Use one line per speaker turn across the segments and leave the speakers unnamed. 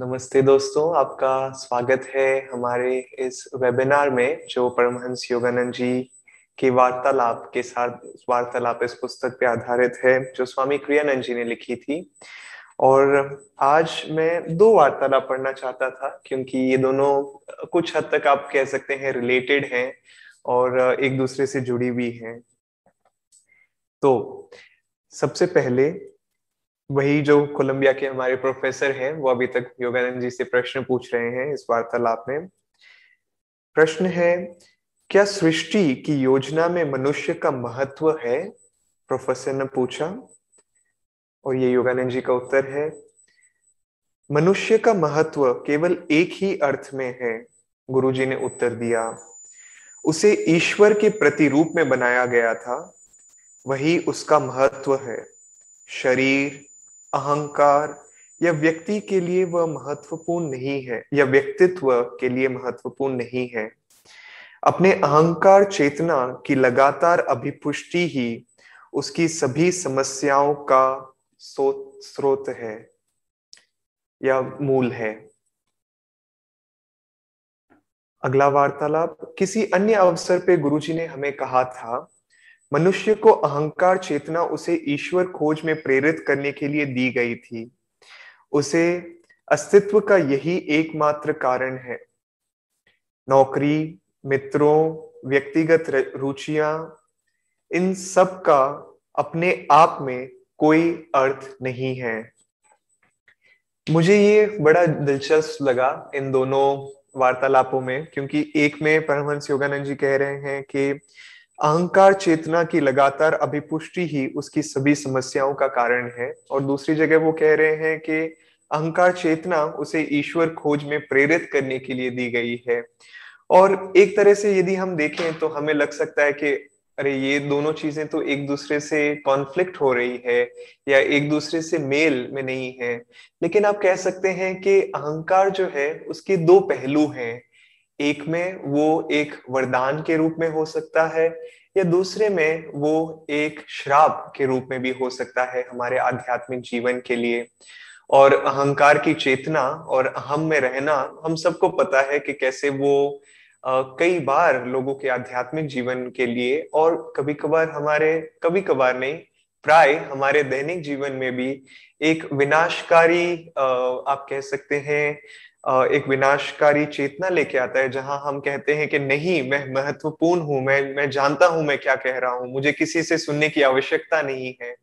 नमस्ते दोस्तों, आपका स्वागत है हमारे इस वेबिनार में जो परमहंस योगानंद जी की वार्तालाप के साथ, वार्तालाप इस पुस्तक पे आधारित है, जो स्वामी क्रियानंद जी ने लिखी थी। और आज मैं दो वार्तालाप पढ़ना चाहता था, क्योंकि ये दोनों, कुछ हद तक आप कह सकते हैं रिलेटेड हैं और एक दूसरे से जुड़ी हुई हैं। तो सबसे पहले वही जो कोलंबिया के हमारे प्रोफेसर हैं, वो अभी तक योगानंद जी से प्रश्न पूछ रहे हैं इस वार्तालाप में। प्रश्न है, क्या सृष्टि की योजना में मनुष्य का महत्व है? प्रोफेसर ने पूछा। और ये योगानंद जी का उत्तर है, मनुष्य का महत्व केवल एक ही अर्थ में है, गुरु जी ने उत्तर दिया। उसे ईश्वर के प्रतिरूप में बनाया गया था, वही उसका महत्व है, शरीर अहंकार या व्यक्ति के लिए वह महत्वपूर्ण नहीं है, या व्यक्तित्व के लिए महत्वपूर्ण नहीं है। अपने अहंकार चेतना की लगातार अभिपुष्टि ही उसकी सभी समस्याओं का स्रोत है, या मूल है। अगला वार्तालाप, किसी अन्य अवसर पे गुरुजी ने हमें कहा था मनुष्य को अहंकार चेतना उसे ईश्वर खोज में प्रेरित करने के लिए दी गई थी। उसे अस्तित्व का यही एकमात्र कारण है। नौकरी, मित्रों, व्यक्तिगत रुचियाँ, इन सब का अपने आप में कोई अर्थ नहीं है। मुझे ये बड़ा दिलचस्प लगा इन दोनों वार्तालापों में, क्योंकि एक में परमहंस योगानंद जी कह रहे हैं कि अहंकार चेतना की लगातार अभिपुष्टि ही उसकी सभी समस्याओं का कारण है। और दूसरी जगह वो कह रहे हैं कि अहंकार चेतना उसे ईश्वर खोज में प्रेरित करने के लिए दी गई है। और एक तरह से यदि हम देखें तो हमें लग सकता है कि, अरे, ये दोनों चीज़ें तो एक दूसरे से कॉन्फ्लिक्ट हो रही है या एक दूसरे से मेल में नहीं है। लेकिन आप कह सकते हैं कि अहंकार जो है, उसके दो पहलू हैं। एक में वो एक वरदान के रूप में हो सकता है, या दूसरे में वो एक श्राप के रूप में भी हो सकता है हमारे आध्यात्मिक जीवन के लिए। और अहंकार की चेतना और अहम में रहना हम सबको पता है कि कैसे वो कई बार लोगों के आध्यात्मिक जीवन के लिए और कभी कभार हमारे कभी कभार नहीं, प्राय हमारे दैनिक जीवन में भी एक विनाशकारी आप कह सकते हैं एक विनाशकारी चेतना लेके आता है, जहाँ हम कहते हैं कि नहीं, मैं महत्वपूर्ण हूँ, मैं मैं जानता हूँ मैं क्या कह रहा हूँ, मुझे किसी से सुनने की आवश्यकता नहीं है।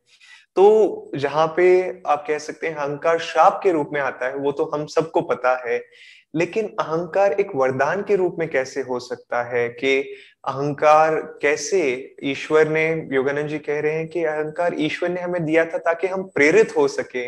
तो जहाँ पे आप कह सकते हैं अहंकार श्राप के रूप में आता है, वो तो हम सबको पता है। लेकिन अहंकार एक वरदान के रूप में कैसे हो सकता है कि अहंकार कैसे ईश्वर ने, योगानंद जी कह रहे हैं कि अहंकार ईश्वर ने हमें दिया था ताकि हम प्रेरित हो सके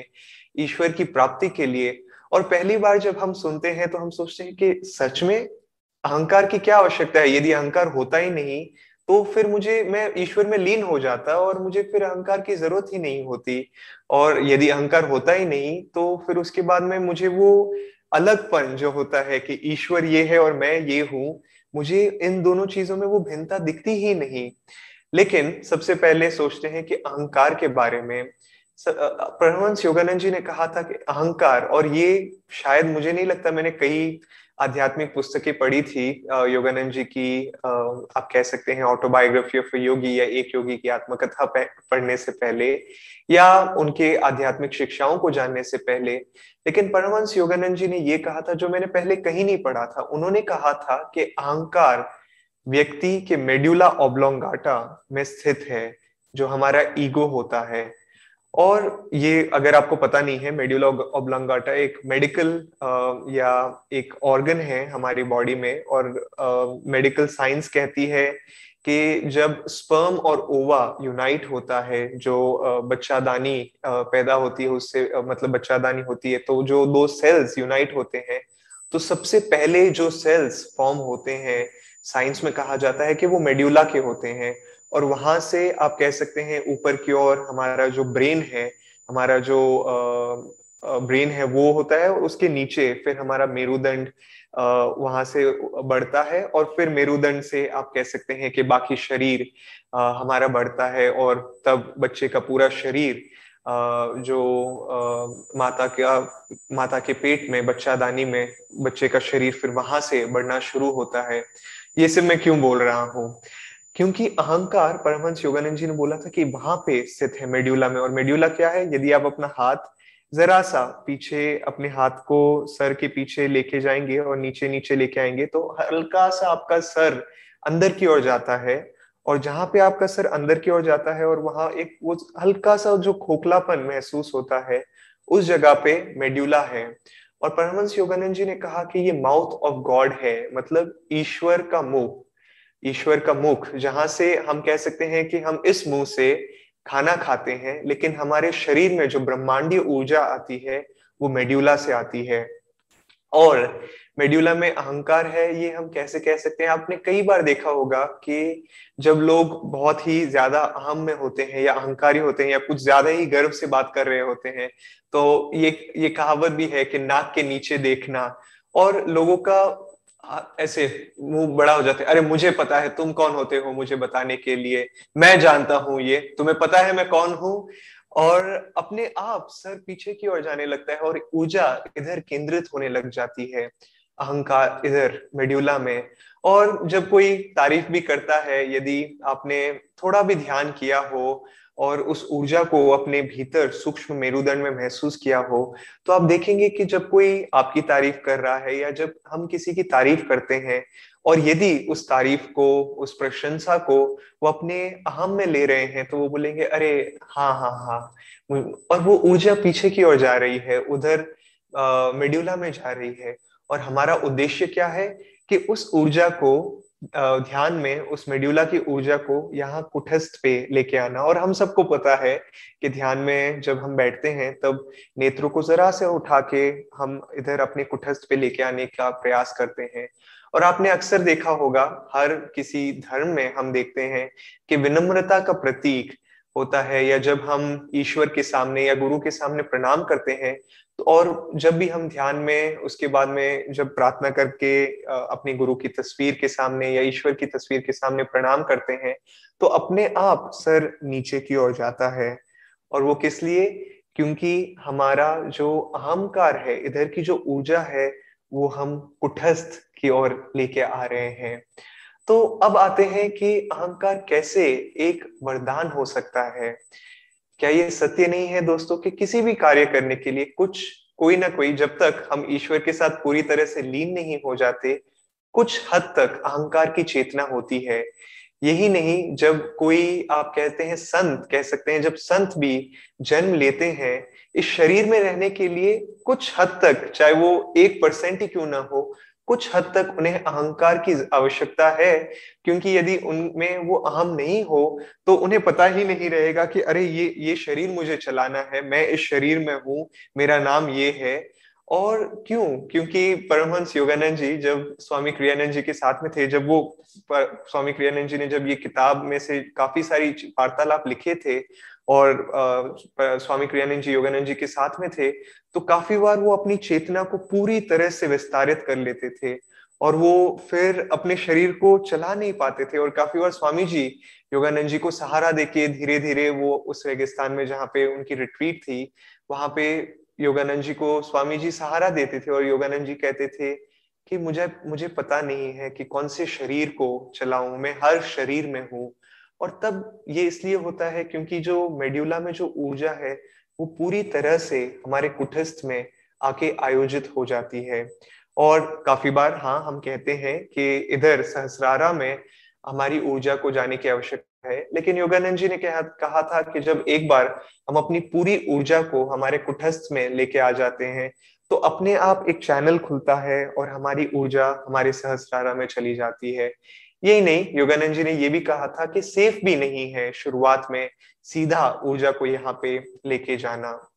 ईश्वर की प्राप्ति के लिए। और पहली बार जब हम सुनते हैं तो हम सोचते हैं कि सच में अहंकार की क्या आवश्यकता है? यदि अहंकार होता ही नहीं तो फिर मुझे, मैं ईश्वर में लीन हो जाता और मुझे फिर अहंकार की ज़रूरत ही नहीं होती। और यदि अहंकार होता ही नहीं तो फिर उसके बाद में मुझे वो अलगपन जो होता है कि ईश्वर ये है और मैं ये हूँ, मुझे इन दोनों चीज़ों में वो भिन्नता दिखती ही नहीं। लेकिन सबसे पहले सोचते हैं कि अहंकार के बारे में परमहंस योगानंद जी ने कहा था कि अहंकार, और ये शायद मुझे नहीं लगता मैंने कई आध्यात्मिक पुस्तकें पढ़ी थी योगानंद जी की आप कह सकते हैं ऑटोबायोग्राफी ऑफ़ योगी या एक योगी की आत्मकथा पढ़ने से पहले, या उनके आध्यात्मिक शिक्षाओं को जानने से पहले। लेकिन परमहंस योगानंद जी ने ये कहा था, जो मैंने पहले कहीं नहीं पढ़ा था, उन्होंने कहा था कि अहंकार व्यक्ति के मेड्यूला ऑब्लोंगाटा में स्थित है, जो हमारा ईगो होता है। और ये अगर आपको पता नहीं है मेड्यूला ऑब्लोंगाटा एक मेडिकल या एक ऑर्गन है हमारी बॉडी में और मेडिकल साइंस कहती है कि जब स्पर्म और ओवा यूनाइट होता है, जो बच्चादानी पैदा होती है, उससे मतलब बच्चादानी होती है तो जो दो सेल्स यूनाइट होते हैं तो सबसे पहले जो सेल्स फॉर्म होते हैं साइंस में कहा जाता है कि वो मेड्यूला के होते हैं। और वहाँ से आप कह सकते हैं, ऊपर की ओर हमारा जो ब्रेन है, हमारा जो ब्रेन है, वो होता है और उसके नीचे फिर हमारा मेरुदंड वहाँ से बढ़ता है और फिर मेरुदंड से आप कह सकते हैं कि बाकी शरीर हमारा बढ़ता है और तब बच्चे का पूरा शरीर जो माता का, माता के पेट में बच्चादानी में, बच्चे का शरीर फिर वहाँ से बढ़ना शुरू होता है। ये सिर्फ़ मैं क्यों बोल रहा हूँ? क्योंकि अहंकार परमहंस योगानंद जी ने बोला था कि वहाँ पे स्थित है मेड्यूला में। और मेड्यूला क्या है? यदि आप अपना हाथ जरा सा पीछे, अपने हाथ को सर के पीछे लेके जाएँगे और नीचे नीचे लेके आएँगे तो हल्का सा आपका सर अंदर की ओर जाता है। और जहाँ पे आपका सर अंदर की ओर जाता है और वहाँ एक वो हल्का सा जो खोखलापन महसूस होता है, उस जगह पे मेड्यूला है। और परमहंस योगानंद जी ने कहा कि ये माउथ ऑफ़ गॉड है मतलब ईश्वर का मुख ईश्वर का मुख, जहाँ से हम कह सकते हैं कि हम इस मुँह से खाना खाते हैं, लेकिन हमारे शरीर में जो ब्रह्मांडीय ऊर्जा आती है, वो मेड्यूला से आती है। और मेड्यूला में अहंकार है, ये हम कैसे कह सकते हैं? आपने कई बार देखा होगा कि जब लोग बहुत ही ज़्यादा अहम में होते हैं या अहंकारी होते हैं या कुछ ज़्यादा ही गर्व से बात कर रहे होते हैं तो ये ये कहावत भी है कि नाक के नीचे देखना। और लोगों का ऐसे मुँह बड़ा हो जाते अरे, मुझे पता है, तुम कौन होते हो मुझे बताने के लिए। मैं जानता हूँ ये। तुम्हें पता है मैं कौन हूँ? और अपने आप सर पीछे की ओर जाने लगता है और ऊर्जा इधर केंद्रित होने लग जाती है, अहंकार इधर मेड्यूला में। और जब कोई तारीफ़ भी करता है, यदि आपने थोड़ा भी ध्यान किया हो और उस ऊर्जा को अपने भीतर सूक्ष्म मेरुदंड में महसूस किया हो तो आप देखेंगे कि जब कोई आपकी तारीफ़ कर रहा है या जब हम किसी की तारीफ़ करते हैं और यदि उस तारीफ़ को, उस प्रशंसा को वो अपने अहम में ले रहे हैं तो वो बोलेंगे, अरे हाँ हाँ हाँ। और वो ऊर्जा पीछे की ओर जा रही है, उधर मेड्यूला में जा रही है। और हमारा उद्देश्य क्या है कि उस ऊर्जा को ध्यान में उस मेड्यूला की ऊर्जा को यहाँ कुठस्थ पे लेके आना। और हम सबको पता है कि ध्यान में जब हम बैठते हैं, तब नेत्रों को जरा से उठा के हम इधर अपने कुठस्थ पे लेके आने का प्रयास करते हैं। और आपने अक्सर देखा होगा, हर किसी धर्म में हम देखते हैं कि विनम्रता का प्रतीक होता है, या जब हम ईश्वर के सामने या गुरु के सामने प्रणाम करते हैं तो और जब भी हम ध्यान में, उसके बाद में जब प्रार्थना करके अपने गुरु की तस्वीर के सामने या ईश्वर की तस्वीर के सामने प्रणाम करते हैं तो अपने आप सर नीचे की ओर जाता है। और वो किस लिए? क्योंकि हमारा जो अहंकार है, इधर की जो ऊर्जा है, वो हम कुठस्थ की ओर लेके आ रहे हैं। तो अब आते हैं कि अहंकार कैसे एक वरदान हो सकता है। क्या ये सत्य नहीं है दोस्तों कि किसी भी कार्य करने के लिए कुछ, कोई ना कोई, जब तक हम ईश्वर के साथ पूरी तरह से लीन नहीं हो जाते, कुछ हद तक अहंकार की चेतना होती है। यही नहीं, जब कोई, आप कहते हैं संत, कह सकते हैं जब संत भी जन्म लेते हैं, इस शरीर में रहने के लिए कुछ हद तक, चाहे वो एक परसेंट ही क्यों ना हो कुछ हद तक उन्हें अहंकार की आवश्यकता है क्योंकि यदि उनमें वो अहम नहीं हो तो उन्हें पता ही नहीं रहेगा कि अरे ये ये शरीर मुझे चलाना है मैं इस शरीर में हूँ मेरा नाम ये है। और क्यों? क्योंकि परमहंस योगानंद जी जब स्वामी क्रियानंद जी के साथ में थे जब वो पर, स्वामी क्रियानंद जी ने जब ये किताब में से काफ़ी सारी वार्तालाप लिखे थे और स्वामी क्रियानंद जी, योगानंद जी के साथ में थे तो काफ़ी बार वो अपनी चेतना को पूरी तरह से विस्तारित कर लेते थे और वो फिर अपने शरीर को चला नहीं पाते थे। और काफ़ी बार स्वामी जी, योगानंद जी को सहारा देके धीरे धीरे वो उस रेगिस्तान में जहाँ पे उनकी रिट्रीट थी, वहाँ पे योगानंद जी को स्वामी जी सहारा देते थे और योगानंद जी कहते थे कि मुझे मुझे पता नहीं है कि कौन से शरीर को चलाऊं, मैं हर शरीर में हूँ और तब ये इसलिए होता है क्योंकि जो मेड्यूला में जो ऊर्जा है, वो पूरी तरह से हमारे कुठस्थ में आके आयोजित हो जाती है। और काफ़ी बार हाँ हम कहते हैं कि इधर सहस्रारा में हमारी ऊर्जा को जाने की आवश्यकता है। लेकिन योगानंद जी ने कहा कहा था कि जब एक बार हम अपनी पूरी ऊर्जा को हमारे कुठस्थ में लेके आ जाते हैं तो अपने आप एक चैनल खुलता है और हमारी ऊर्जा हमारे सहस्रारा में चली जाती है। यही नहीं, योगानंद जी ने यह भी कहा था कि सेफ़ भी नहीं है शुरुआत में सीधा ऊर्जा को यहाँ पे लेके जाना।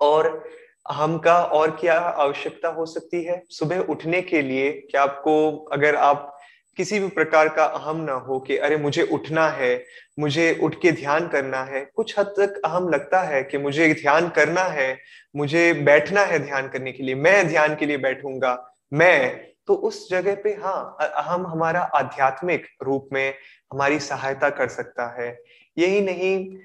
और अहम का और क्या आवश्यकता हो सकती है? सुबह उठने के लिए क्या आपको, अगर आप किसी भी प्रकार का अहम ना हो कि अरे मुझे उठना है, मुझे उठ के ध्यान करना है, कुछ हद तक अहम लगता है कि मुझे ध्यान करना है, मुझे बैठना है ध्यान करने के लिए, मैं ध्यान के लिए बैठूँगा, मैं तो उस जगह पे हाँ हम हमारा आध्यात्मिक रूप में हमारी सहायता कर सकता है। यही नहीं,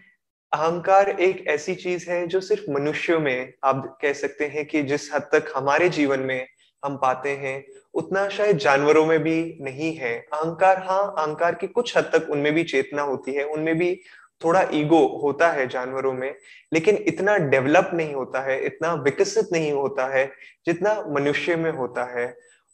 अहंकार एक ऐसी चीज़ है जो सिर्फ़ मनुष्यों में आप कह सकते हैं कि जिस हद तक हमारे जीवन में हम पाते हैं, उतना शायद जानवरों में भी नहीं है। अहंकार हाँ अहंकार की कुछ हद तक उनमें भी चेतना होती है, उनमें भी थोड़ा ईगो होता है जानवरों में, लेकिन इतना डेवलप नहीं होता है, इतना विकसित नहीं होता है जितना मनुष्य में होता है।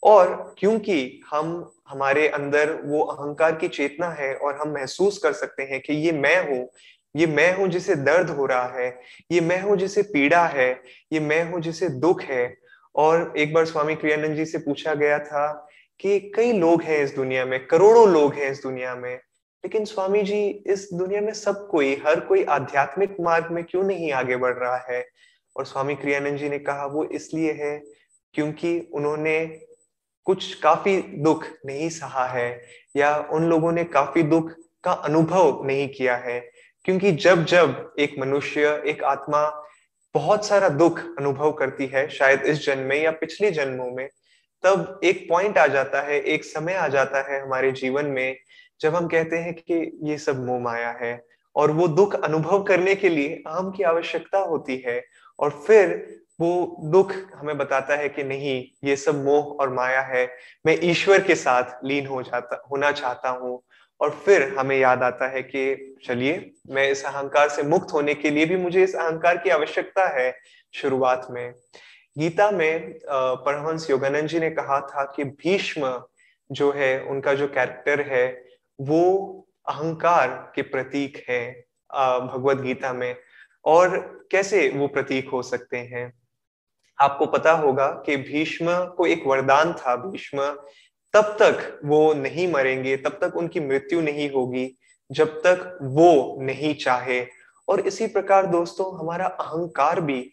और क्योंकि हम, हमारे अंदर वो अहंकार की चेतना है और हम महसूस कर सकते हैं कि ये मैं हूँ, ये मैं हूँ जिसे दर्द हो रहा है, ये मैं हूँ जिसे पीड़ा है, ये मैं हूँ जिसे दुख है। और एक बार स्वामी क्रियानंद जी से पूछा गया था कि कई लोग हैं इस दुनिया में, करोड़ों लोग हैं इस दुनिया में, लेकिन स्वामी जी, इस दुनिया में सब कोई, हर कोई आध्यात्मिक मार्ग में क्यों नहीं आगे बढ़ रहा है? और स्वामी क्रियानंद जी ने कहा, वो इसलिए है क्योंकि उन्होंने कुछ काफ़ी दुख नहीं सहा है, या उन लोगों ने काफ़ी दुख का अनुभव नहीं किया है। क्योंकि जब जब एक मनुष्य, एक आत्मा बहुत सारा दुख अनुभव करती है, शायद इस जन्म में या पिछले जन्मों में, तब एक पॉइंट आ जाता है, एक समय आ जाता है हमारे जीवन में, जब हम कहते हैं कि ये सब मोह माया है। और वो दुख अनुभव करने के लिए अहम की आवश्यकता होती है, और फिर वो दुख हमें बताता है कि नहीं, ये सब मोह और माया है। मैं ईश्वर के साथ लीन हो जाता, होना चाहता हूँ। और फिर हमें याद आता है कि चलिए, मैं इस अहंकार से मुक्त होने के लिए भी मुझे इस अहंकार की आवश्यकता है शुरुआत में। गीता में परमहंस योगानंद जी ने कहा था कि भीष्म जो है, उनका जो कैरेक्टर है, वो अहंकार के प्रतीक है भगवत गीता में। और कैसे वो प्रतीक हो सकते हैं? आपको पता होगा कि भीष्म को एक वरदान था, भीष्म। तब तक वो नहीं मरेंगे, तब तक उनकी मृत्यु नहीं होगी, जब तक वो नहीं चाहे। और इसी प्रकार दोस्तों, हमारा अहंकार भी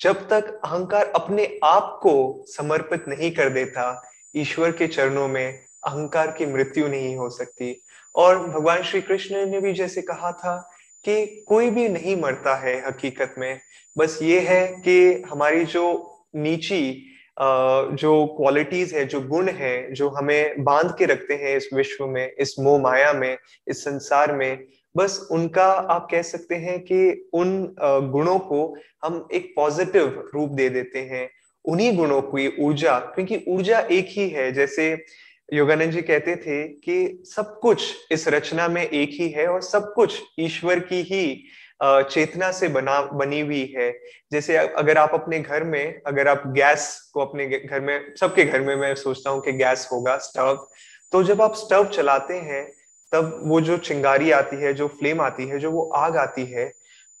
जब तक अहंकार अपने आप को समर्पित नहीं कर देता, ईश्वर के चरणों में अहंकार की मृत्यु नहीं हो सकती। और भगवान श्री कृष्ण ने भी जैसे कहा था कि कोई भी नहीं मरता है हकीकत में। बस ये है कि हमारी जो नीची जो क्वालिटीज है, जो गुण है, जो हमें बाँध के रखते हैं इस विश्व में, इस मोह माया में, इस संसार में, बस उनका आप कह सकते हैं कि उन गुणों को हम एक पॉजिटिव रूप दे देते हैं। उन्हीं गुणों की ऊर्जा, क्योंकि ऊर्जा एक ही है। जैसे योगानंद जी कहते थे कि सब कुछ इस रचना में एक ही है और सब कुछ ईश्वर की ही चेतना से बना, बनी हुई है। जैसे अगर आप अपने घर में, अगर आप गैस को अपने घर में, सबके घर में मैं सोचता हूँ कि गैस होगा, स्टव तो जब आप स्टव चलाते हैं, तब वो जो चिंगारी आती है, जो फ्लेम आती है, जो वो आग आती है,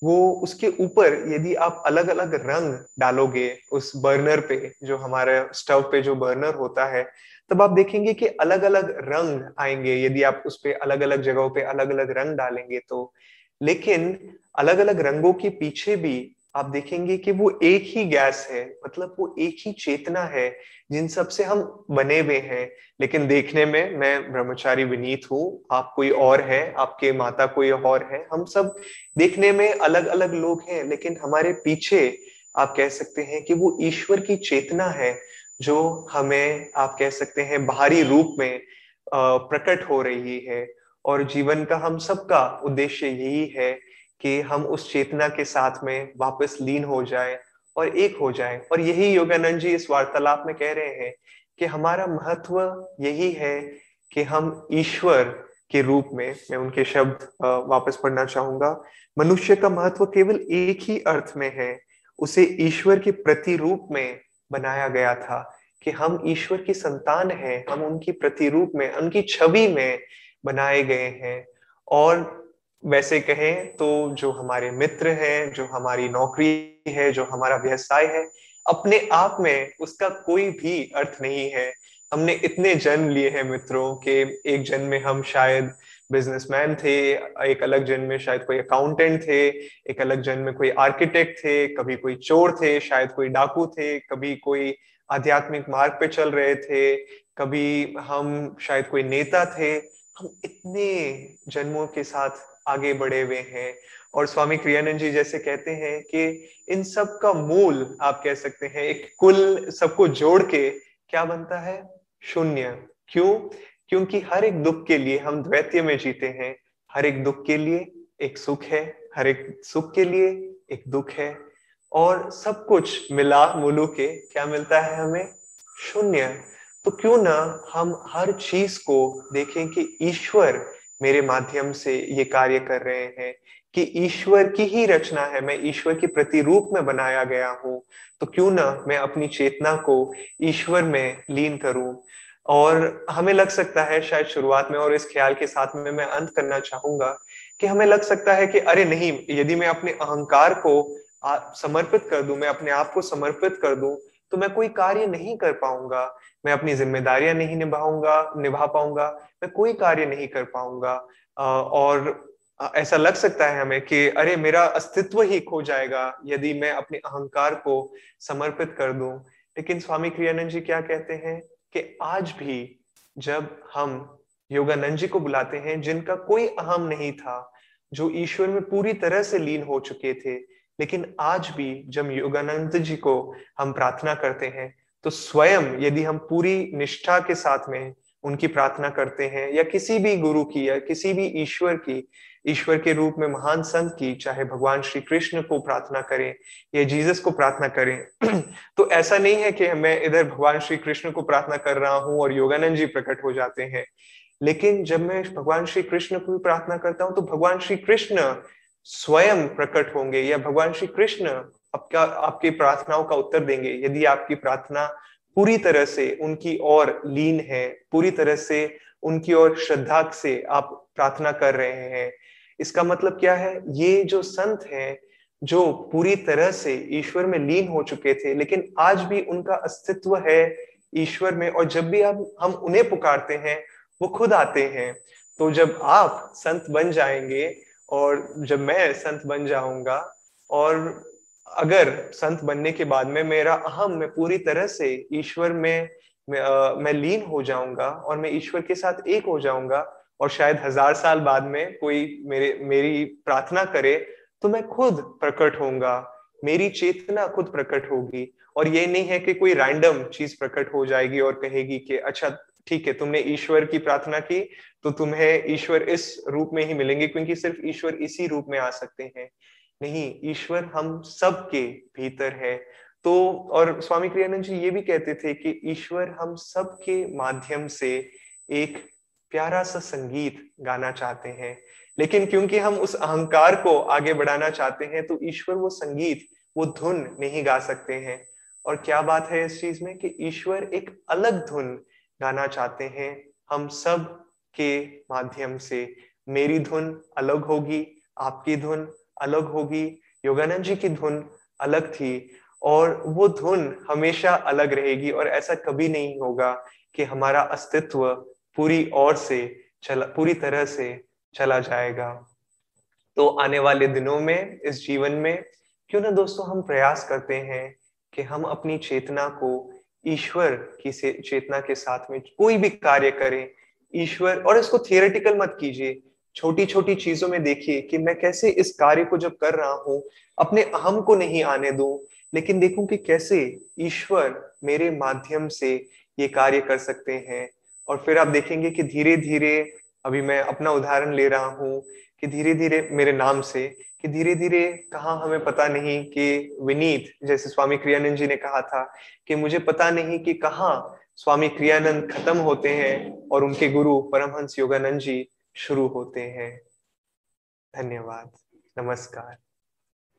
वो उसके ऊपर यदि आप अलग अलग रंग डालोगे उस बर्नर पे, जो हमारे स्टव पे जो बर्नर होता है, तब आप देखेंगे कि अलग अलग रंग आएँगे। यदि आप उस पे अलग अलग जगहों पे अलग अलग रंग डालेंगे तो लेकिन अलग अलग रंगों के पीछे भी आप देखेंगे कि वो एक ही गैस है मतलब वो एक ही चेतना है, जिन सबसे हम बने हुए हैं। लेकिन देखने में मैं ब्रह्मचारी विनीत हूँ, आप कोई और है, आपके माता कोई और है, हम सब देखने में अलग अलग लोग हैं, लेकिन हमारे पीछे आप कह सकते हैं कि वो ईश्वर की चेतना है, जो हमें, आप कह सकते हैं, बाहरी रूप में प्रकट हो रही है। और जीवन का हम सबका उद्देश्य यही है कि हम उस चेतना के साथ में वापस लीन हो जाए और एक हो जाए। और यही योगानंद जी इस वार्तालाप में कह रहे हैं कि हमारा महत्व यही है कि हम ईश्वर के रूप में, मैं उनके शब्द वापस पढ़ना चाहूँगा। मनुष्य का महत्व केवल एक ही अर्थ में है, उसे ईश्वर के प्रतिरूप में बनाया गया था कि हम ईश्वर की संतान हैं, हम उनकी प्रतिरूप में, उनकी छवि में बनाए गए हैं। और वैसे कहें तो जो हमारे मित्र हैं, जो हमारी नौकरी है, जो हमारा व्यवसाय है, अपने आप में उसका कोई भी अर्थ नहीं है। हमने इतने जन्म लिए हैं मित्रों के, एक जन्म में हम शायद बिजनेसमैन थे, एक अलग जन्म में शायद कोई अकाउंटेंट थे, एक अलग जन्म में कोई आर्किटेक्ट थे, कभी कोई चोर थे, शायद कोई डाकू थे, कभी कोई आध्यात्मिक मार्ग पे चल रहे थे, कभी हम शायद कोई नेता थे। हम इतने जन्मों के साथ आगे बढ़े हुए हैं। और स्वामी क्रियानंद जी जैसे कहते हैं कि इन सब का मूल आप कह सकते हैं, एक कुल सबको जोड़ के क्या बनता है? शून्य। क्यों? क्योंकि हर एक दुख के लिए हम द्वैत्य में जीते हैं। हर एक दुख के लिए एक सुख है, हर एक सुख के लिए एक दुख है। और सब कुछ मिला मुलू के क्या मिलता है हमें? शून्य। तो क्यों ना हम हर चीज़ को देखें कि ईश्वर मेरे माध्यम से ये कार्य कर रहे हैं, कि ईश्वर की ही रचना है, मैं ईश्वर के प्रतिरूप में बनाया गया हूँ तो क्यों ना मैं अपनी चेतना को ईश्वर में लीन करूँ? और हमें लग सकता है शायद शुरुआत में और इस ख्याल के साथ में मैं अंत करना चाहूँगा कि हमें लग सकता है कि अरे नहीं, यदि मैं अपने अहंकार को समर्पित कर दूँ, मैं अपने आप को समर्पित कर दूँ तो मैं कोई कार्य नहीं कर पाऊँगा। मैं अपनी जिम्मेदारियाँ नहीं निभाऊँगा, निभा पाऊँगा, मैं कोई कार्य नहीं कर पाऊँगा। और ऐसा लग सकता है हमें कि, अरे, मेरा अस्तित्व ही खो जाएगा यदि मैं अपने अहंकार को समर्पित कर दूँ। लेकिन स्वामी क्रियानंद जी क्या कहते हैं कि आज भी जब हम योगानंद जी को बुलाते हैं, जिनका कोई अहम नहीं था, जो ईश्वर में पूरी तरह से लीन हो चुके थे, लेकिन आज भी जब योगानंद जी को हम प्रार्थना करते हैं तो स्वयं यदि हम पूरी निष्ठा के साथ में उनकी प्रार्थना करते हैं, या किसी भी गुरु की, या किसी भी ईश्वर की, ईश्वर के रूप में महान संत की, चाहे भगवान श्री कृष्ण को प्रार्थना करें, या जीसस को प्रार्थना करें तो ऐसा नहीं है कि मैं इधर भगवान श्री कृष्ण को प्रार्थना कर रहा हूँ और योगानंद जी प्रकट हो जाते हैं। लेकिन जब मैं भगवान श्री कृष्ण को भी प्रार्थना करता हूँ तो भगवान श्री कृष्ण स्वयं प्रकट होंगे, या भगवान श्री कृष्ण आपका, आपकी प्रार्थनाओं का उत्तर देंगे। यदि आपकी प्रार्थना पूरी तरह से उनकी ओर लीन है, पूरी तरह से उनकी ओर श्रद्धा से आप प्रार्थना कर रहे हैं, इसका मतलब क्या है? ये जो संत हैं, जो पूरी तरह से ईश्वर में लीन हो चुके थे, लेकिन आज भी उनका अस्तित्व है ईश्वर में, और जब भी हम हम उन्हें पुकारते हैं, वो खुद आते हैं। तो जब आप संत बन जाएँगे, और जब मैं संत बन जाऊँगा, और अगर संत बनने के बाद में मेरा अहम मैं पूरी तरह से ईश्वर में मैं, लीन हो जाऊँगा और मैं ईश्वर के साथ एक हो जाऊँगा और शायद हज़ार साल बाद में कोई मेरे मेरी प्रार्थना करे तो मैं खुद प्रकट होऊँगा। मेरी चेतना खुद प्रकट होगी और ये नहीं है कि कोई रैंडम चीज़ प्रकट हो जाएगी और कहेगी कि अच्छा ठीक है तुमने ईश्वर की प्रार्थना की तो तुम्हें ईश्वर इस रूप में ही मिलेंगे क्योंकि सिर्फ़ ईश्वर इसी रूप में आ सकते हैं। नहीं, ईश्वर हम सब के भीतर है। तो और स्वामी क्रियानंद जी ये भी कहते थे कि ईश्वर हम सब के माध्यम से एक प्यारा सा संगीत गाना चाहते हैं। लेकिन क्योंकि हम उस अहंकार को आगे बढ़ाना चाहते हैं तो ईश्वर वो संगीत, वो धुन नहीं गा सकते हैं। और क्या बात है इस चीज़ में कि ईश्वर एक अलग धुन गाना चाहते हैं हम सब के माध्यम से। मेरी धुन अलग होगी, आपकी धुन अलग होगी। योगानंद जी की धुन अलग थी और वो धुन हमेशा अलग रहेगी और ऐसा कभी नहीं होगा कि हमारा अस्तित्व पूरी ओर से चला, पूरी तरह से चला जाएगा। तो आने वाले दिनों में, इस जीवन में, क्यों ना दोस्तों हम प्रयास करते हैं कि हम अपनी चेतना को ईश्वर की से, चेतना के साथ में कोई भी कार्य करें, ईश्वर, और इसको थियोरेटिकल मत कीजिए छोटी छोटी चीज़ों में देखिए कि मैं कैसे इस कार्य को जब कर रहा हूँ, अपने अहम को नहीं आने दूँ, लेकिन देखूँ कि कैसे ईश्वर मेरे माध्यम से ये कार्य कर सकते हैं। और फिर आप देखेंगे कि धीरे धीरे अभी मैं अपना उदाहरण ले रहा हूँ कि धीरे धीरे मेरे नाम से, कि धीरे धीरे कहा हमें पता नहीं कि विनीत, जैसे स्वामी क्रियानंद जी ने कहा था कि मुझे पता नहीं कि कहा स्वामी क्रियानंद खत्म होते हैं और उनके गुरु परमहंस योगानंद जी शुरू होते हैं। धन्यवाद। नमस्कार।